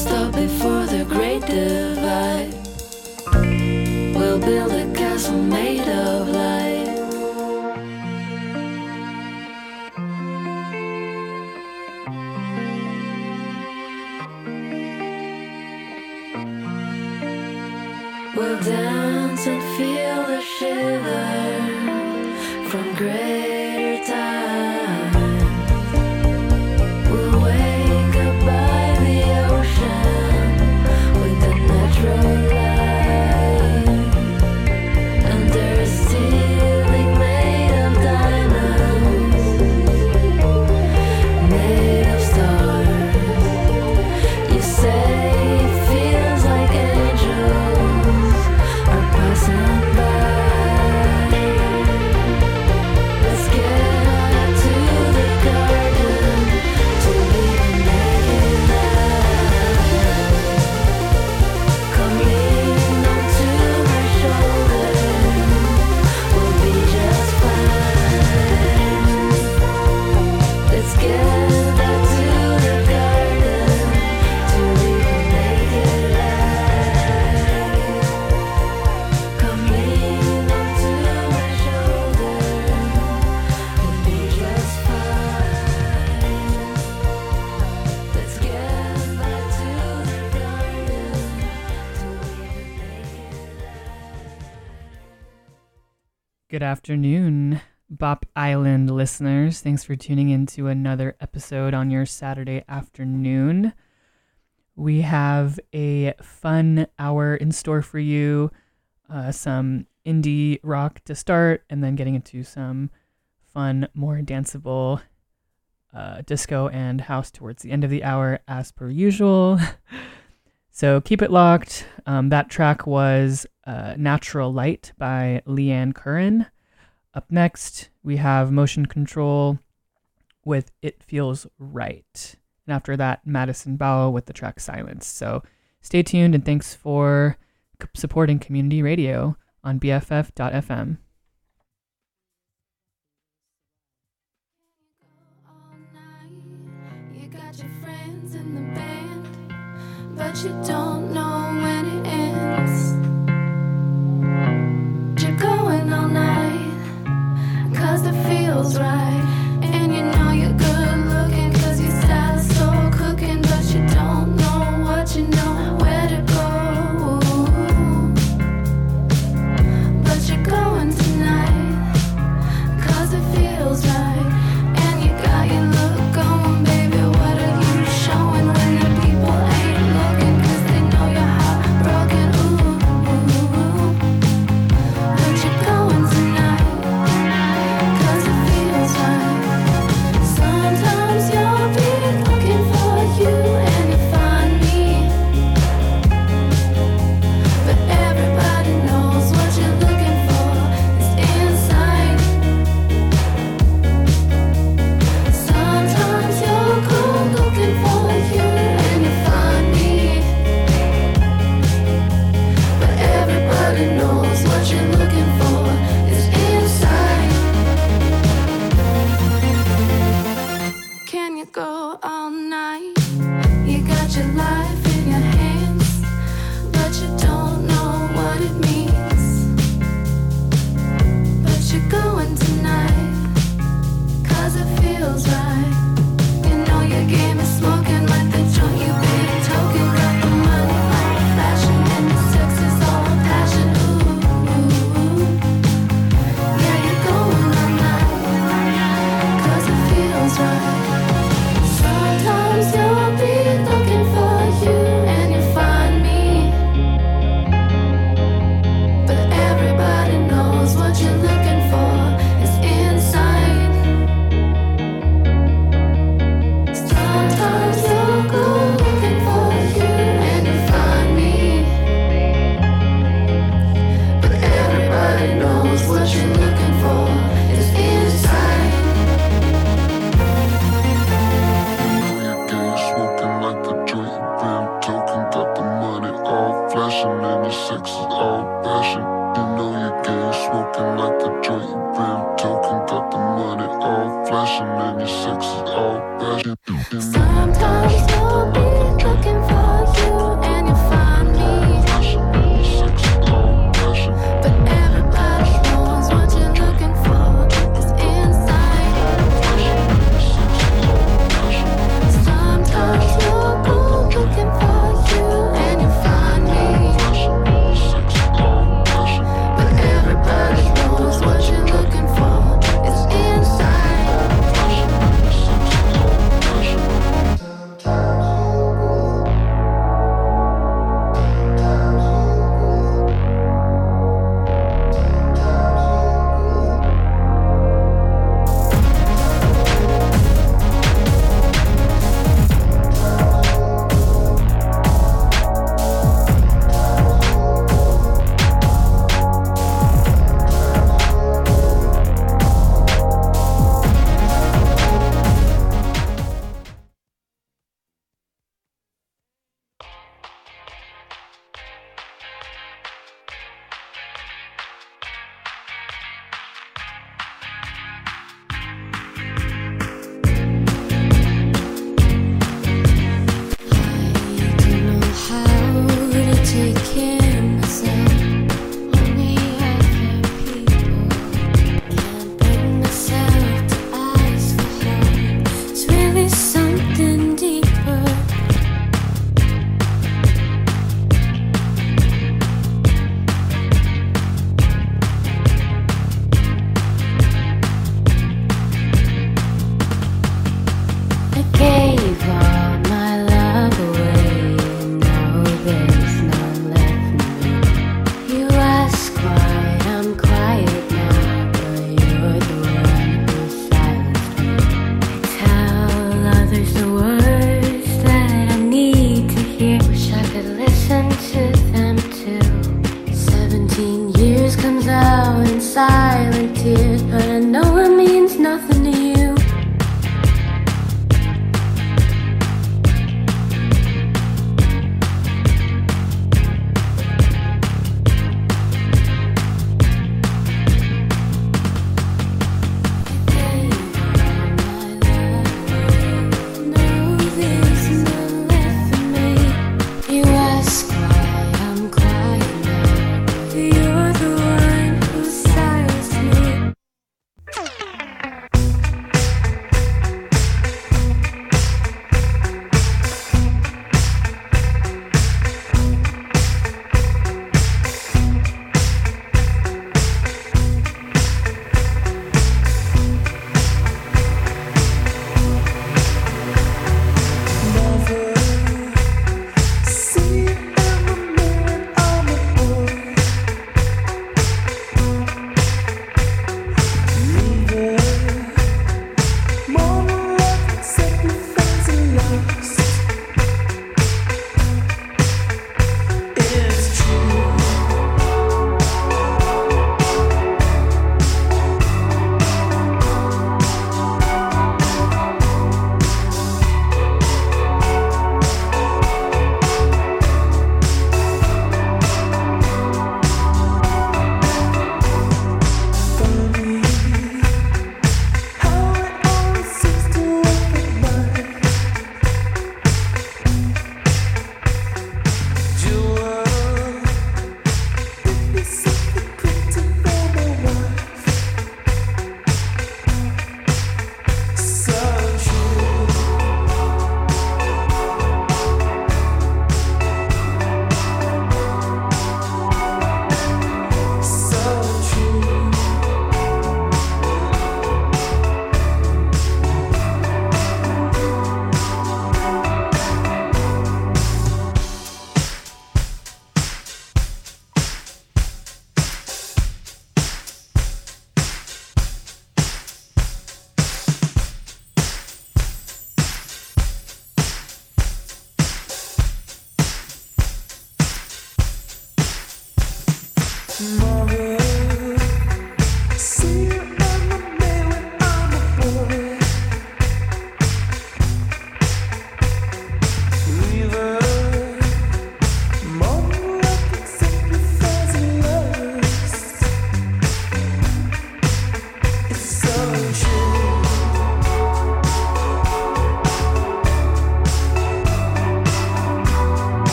stop before the great divide. We'll build a castle made of light. We'll dance and feel the shiver from grace. Good afternoon, Bop Island listeners. Thanks for tuning in to another episode on your Saturday afternoon. We have a fun hour in store for you. Uh, some indie rock to start, and then getting into some fun, more danceable uh, disco and house towards the end of the hour, as per usual. So keep it locked. Um, that track was uh, Natural Light by Lee-Ann Curren. Up next, we have Motion Cntrl with It Feels Right. And after that, Madison Bawa with the track Silence. So stay tuned and thanks for supporting community radio on BFF.fm. but you don't know when it ends. You're going all night, cause it feels right.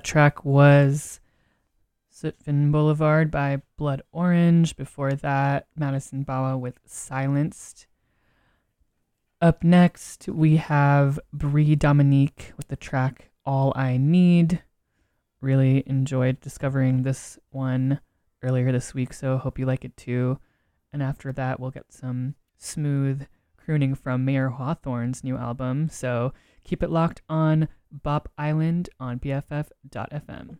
That track was Sutphin Boulevard by Blood Orange. Before that, Madison Bawa with Silenced. Up next, we have Bri Dominique with the track All I Need. Really enjoyed discovering this one earlier this week, so hope you like it too. And after that, we'll get some smooth crooning from Mayer Hawthorne's new album. So keep it locked on Bop Island on BFF.fm.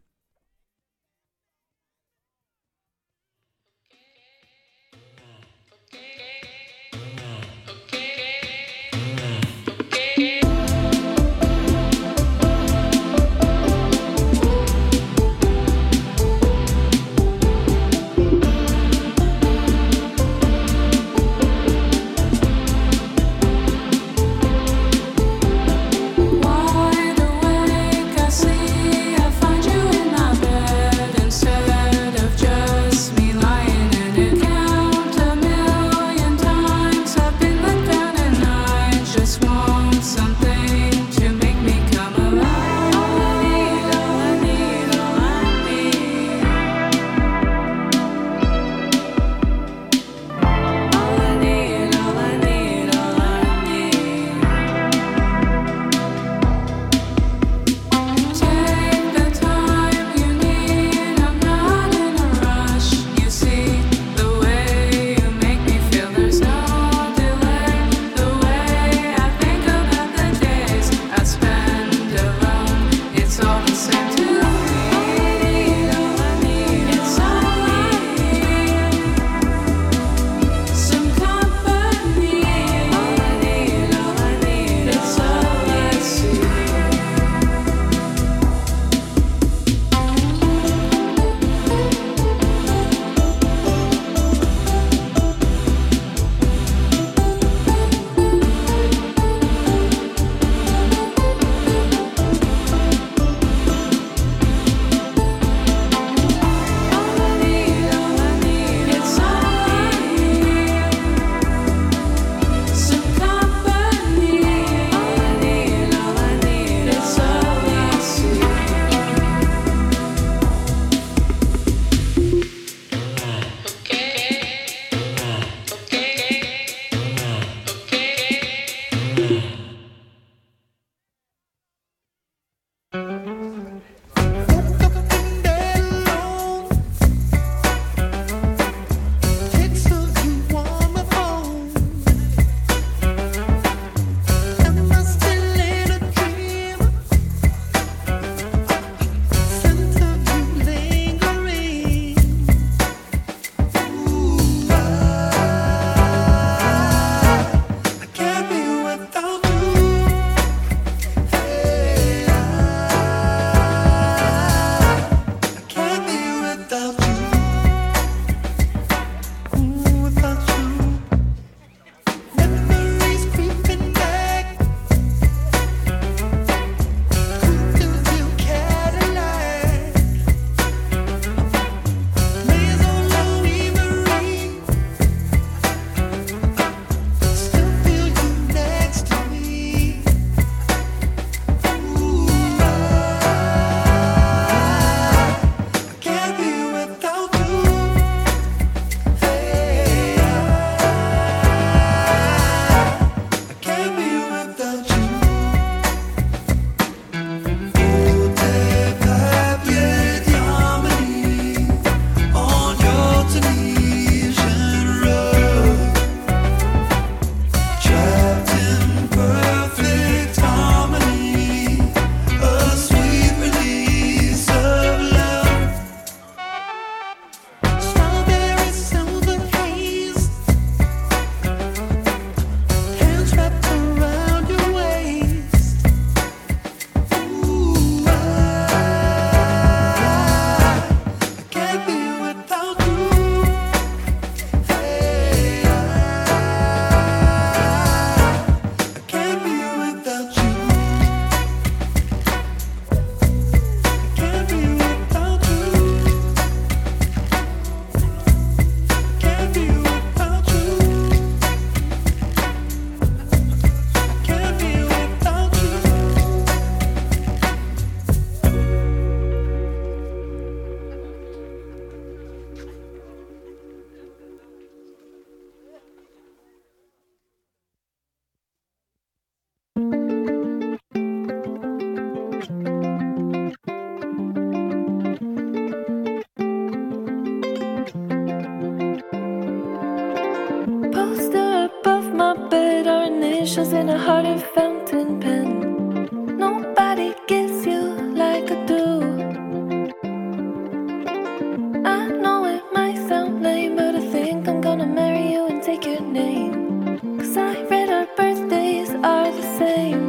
same.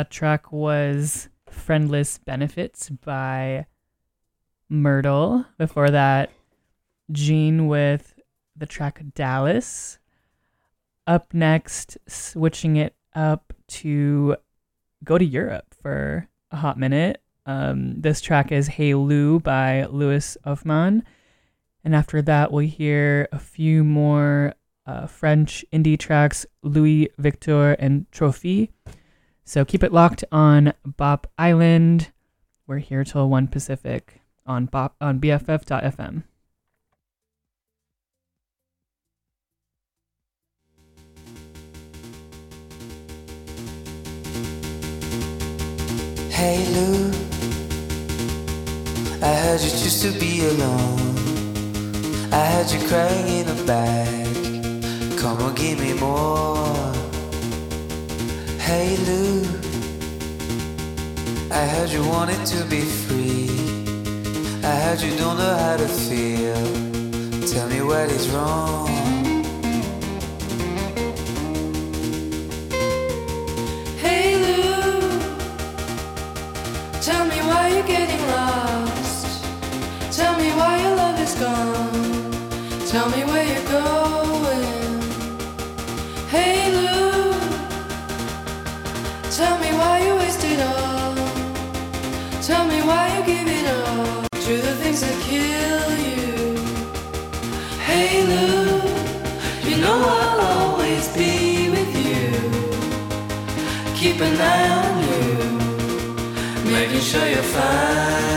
That track was Friendless Benefits by Mertle. Before that, Jean with the track Dallas. Up next, switching it up to go to Europe for a hot minute. Um, this track is Hey Lou by Lewis OfMan. And after that, we'll hear a few more uh, French indie tracks, Louis Victor and Trophii. So keep it locked on Bop Island. We're here till 1 Pacific on, Bop, on BFF.fm. Hey Lou, I heard you choose to be alone. I heard you crying in the back. Come on, give me more. Hey Lou, I heard you wanted to be free. I heard you don't know how to feel. Tell me what is wrong. Hey Lou, tell me why you're getting lost. Tell me why your love is gone. Tell me where you're going. To the things that kill you. Hey Lou, you know I'll always be with you keep an eye on you, making sure you're fine.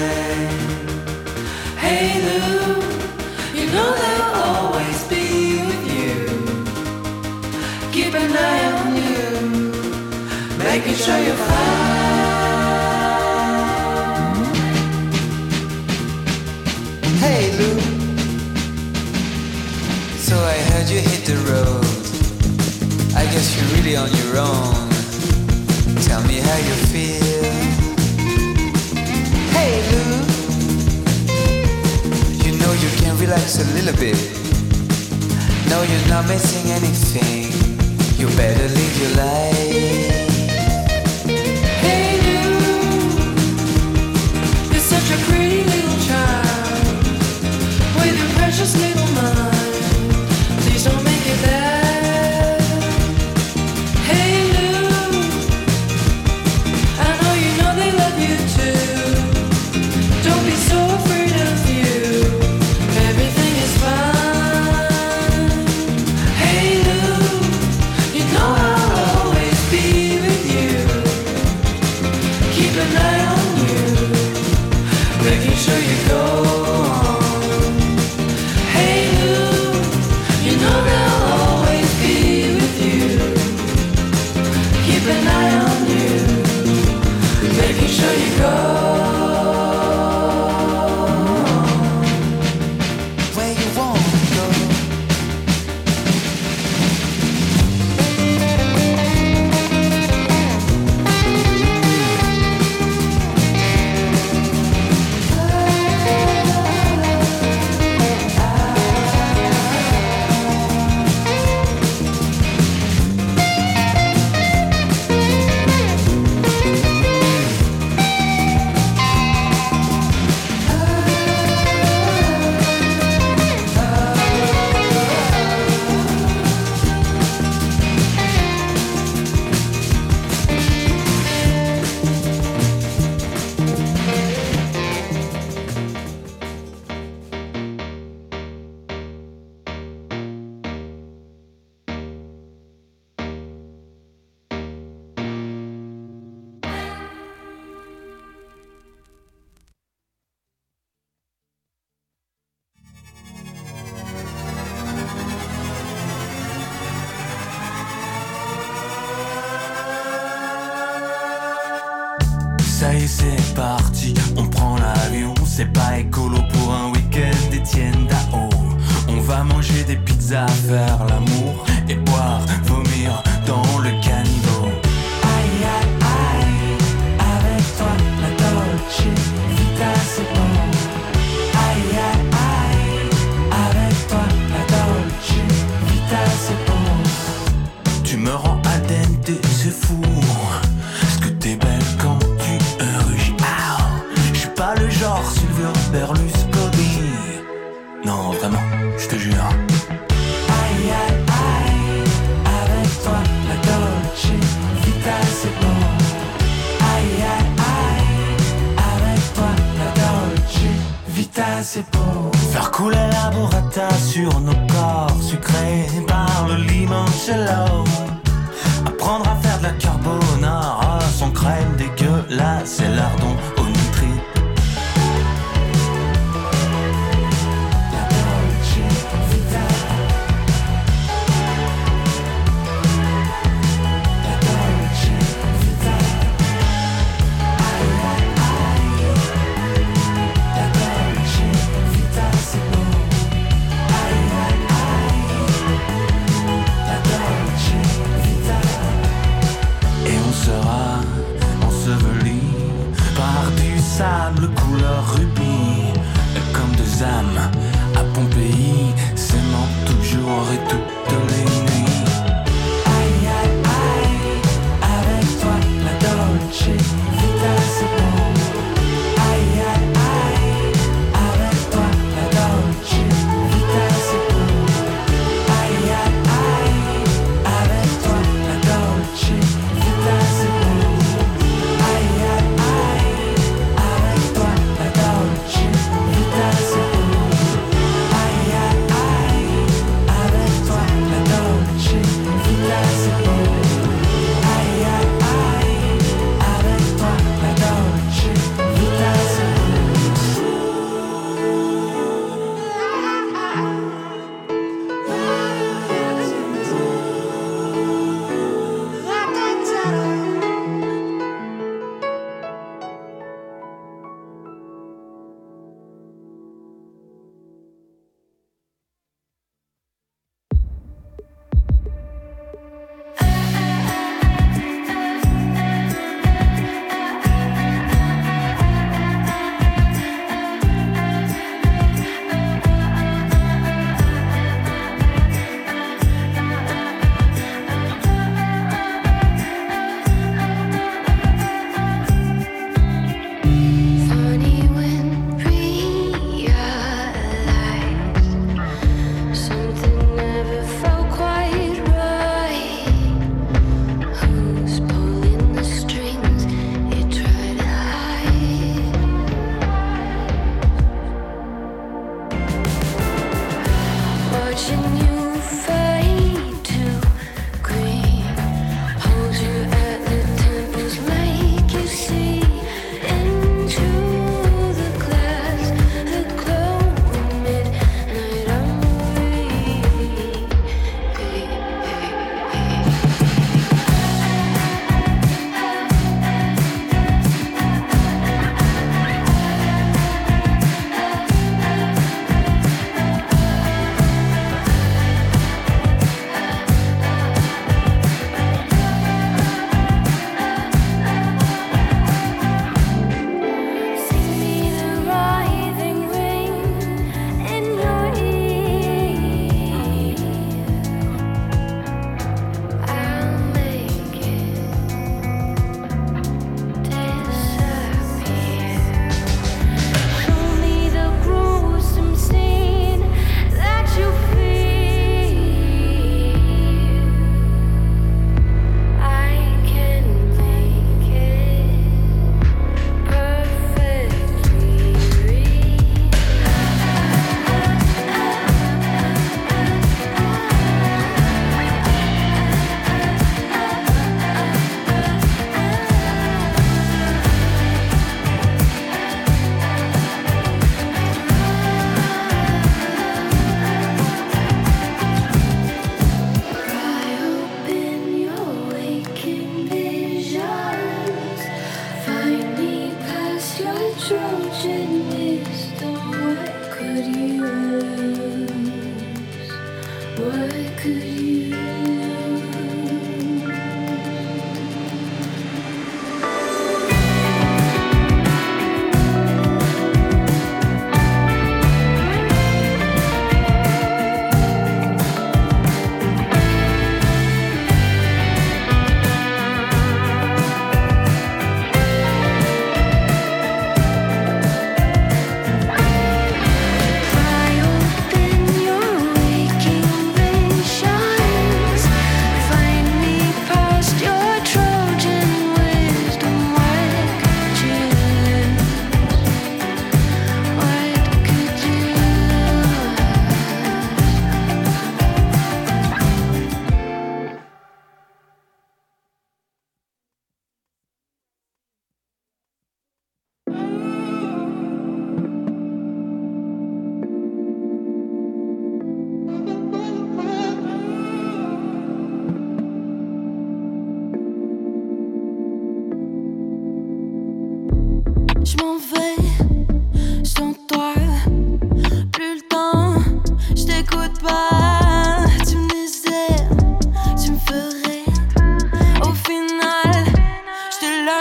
Really on your own. Tell me how you feel. Hey Lou. You know you can relax a little bit. No, you're not missing anything. You better live your life. Faire couler la burrata sur nos corps sucrés par le limoncello. Apprendre à faire de la carbonara sans crème dégueulasse et lardon âmes.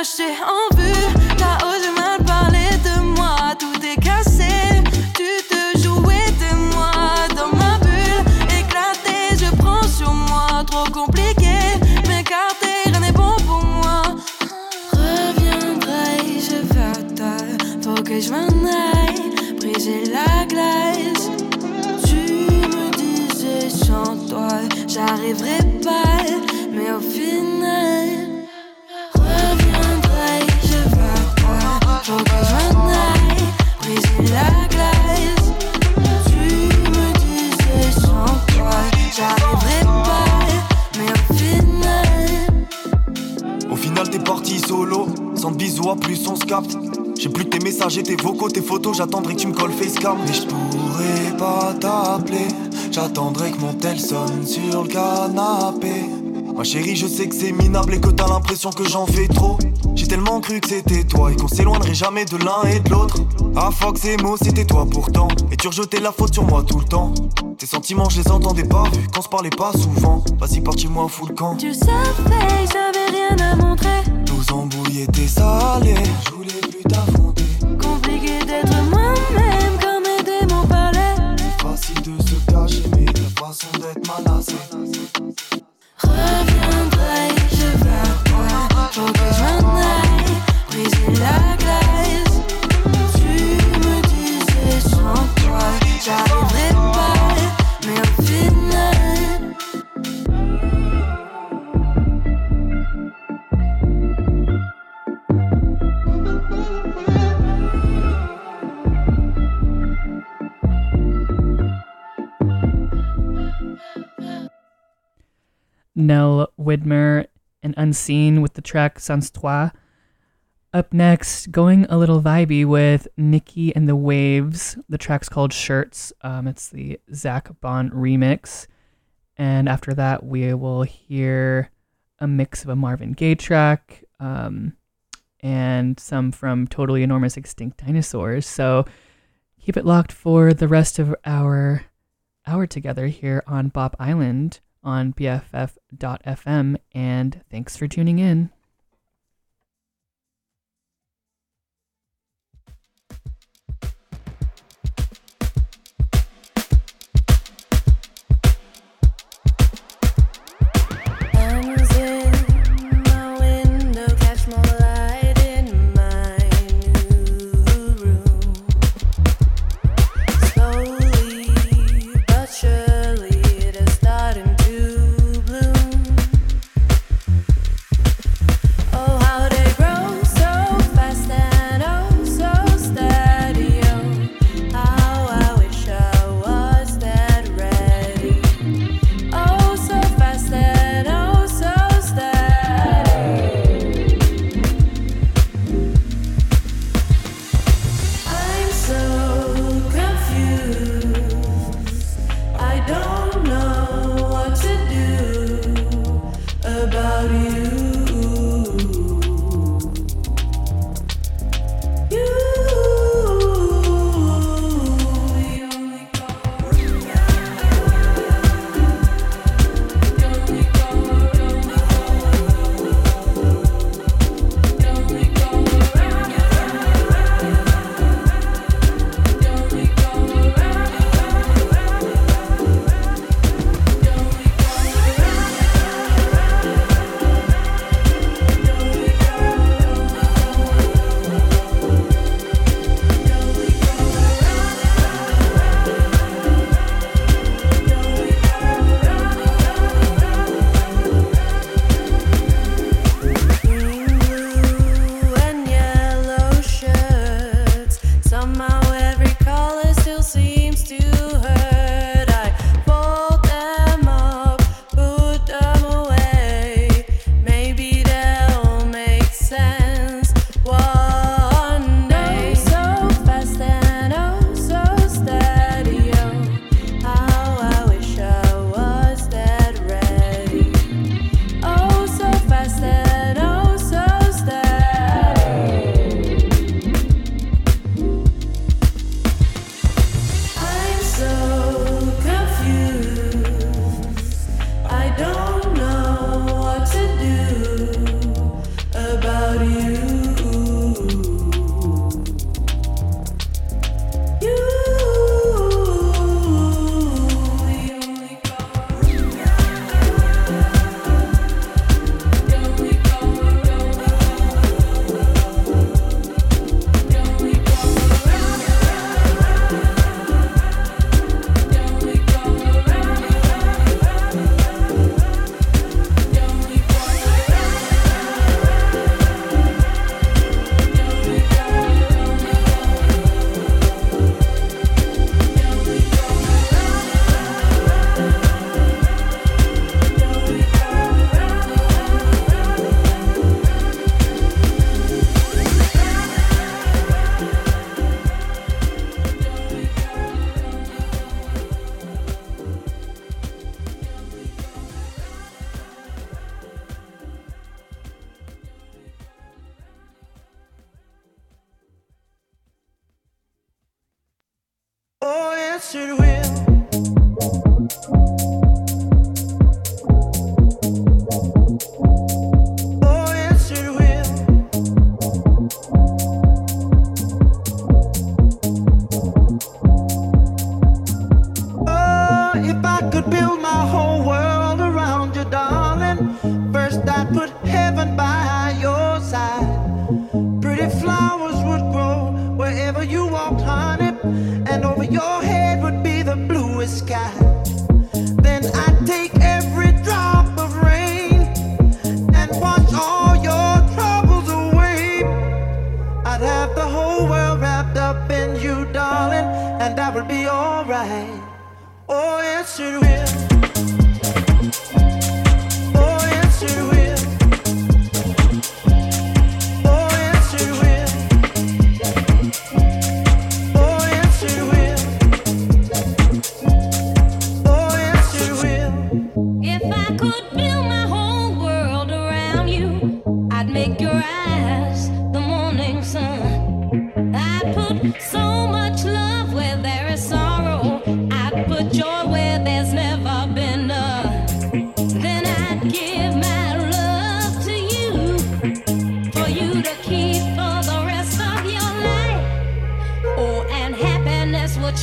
lâcher en vue. Messages tes vocaux, tes photos. J'attendrai que tu me colles facecam. Mais je pourrais pas t'appeler. J'attendrai que mon tel sonne sur le canapé. Ma chérie, je sais que c'est minable et que t'as l'impression que j'en fais trop. J'ai tellement cru que c'était toi et qu'on s'éloignerait jamais de l'un et de l'autre. Ah fuck ces mots, c'était toi pourtant. Et tu rejetais la faute sur moi tout le temps. Tes sentiments, je les entendais pas vu qu'on se parlait pas souvent. Vas-y, partis-moi fous le camp. Tu savais, j'avais rien à montrer. Nos embrouilles étaient salées. Je voulais plus. Nell Widmer and Unseen with the track Sans Toi. Up next, going a little vibey with Nikki and the Waves. The track's called Shirts. Um, it's the Zach Bond remix. And after that, we will hear a mix of a Marvin Gaye track um, and some from Totally Enormous Extinct Dinosaurs. So keep it locked for the rest of our hour together here on Bop Island on BFF.fm. And thanks for tuning in.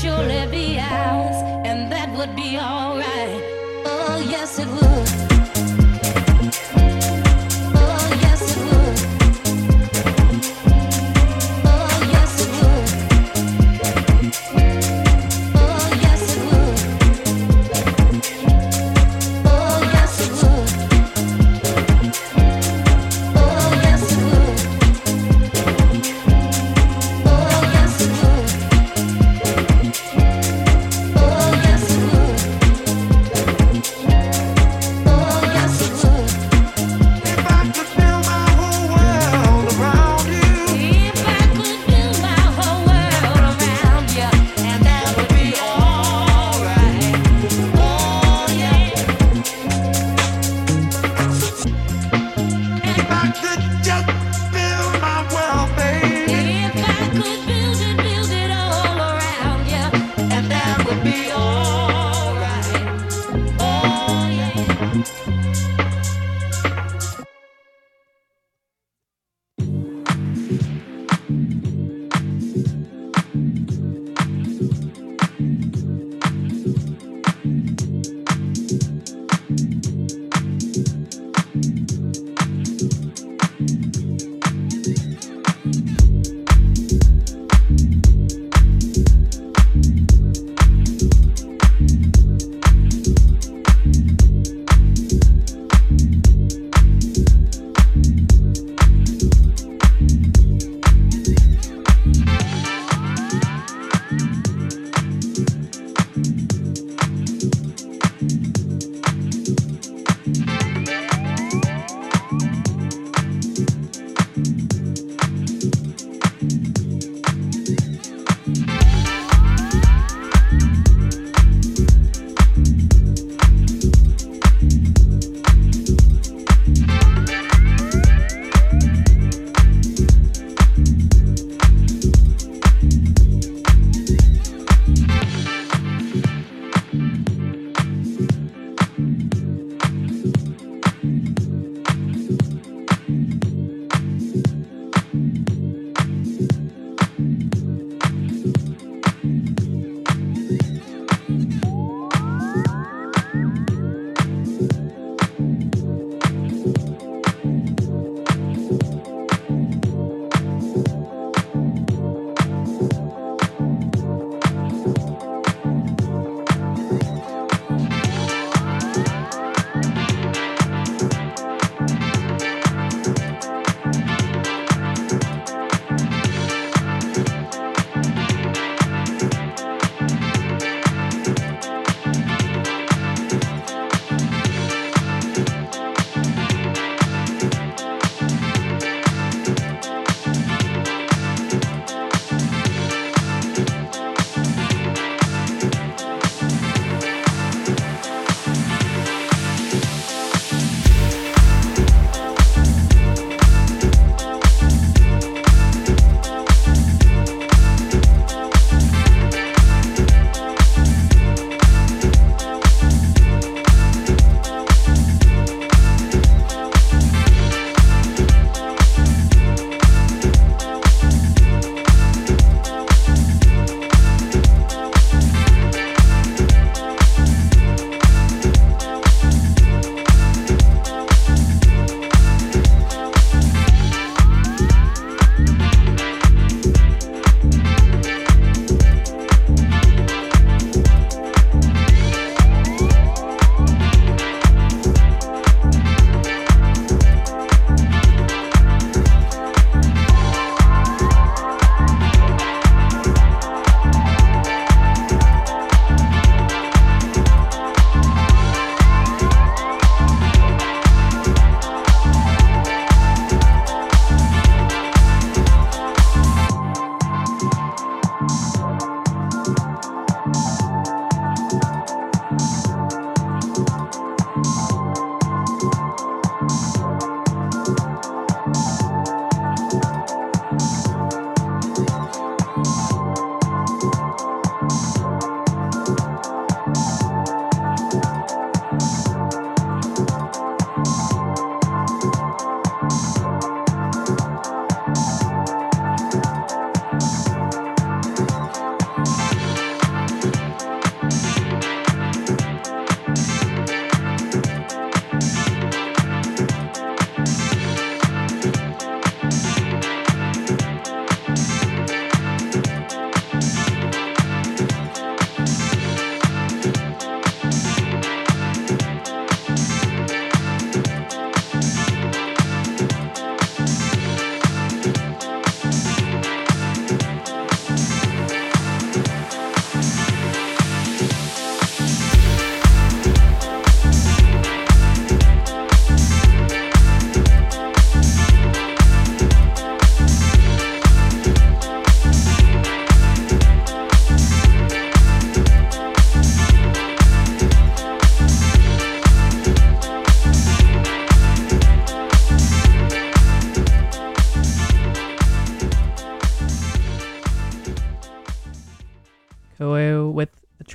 surely be ours, and that would be alright. Oh, yes, it would.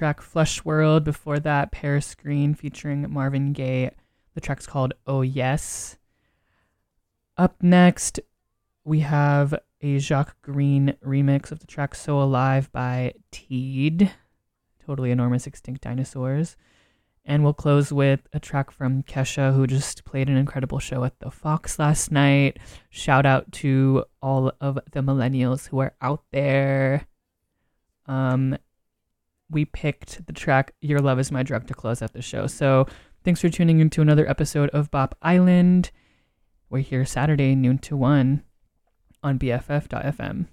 Track Flush World. Before that, Paris Green featuring Marvin Gaye. The track's called Oh Yes. Up next, we have a Jacques Greene remix of the track So Alive by Teed. Totally enormous extinct dinosaurs. And we'll close with a track from Kesha, who just played an incredible show at the Fox last night. Shout out to all of the millennials who are out there. Um, we picked the track Your Love Is My Drug to close out the show. So thanks for tuning into another episode of Bop Island. We're here Saturday, noon to 1 on BFF.fm.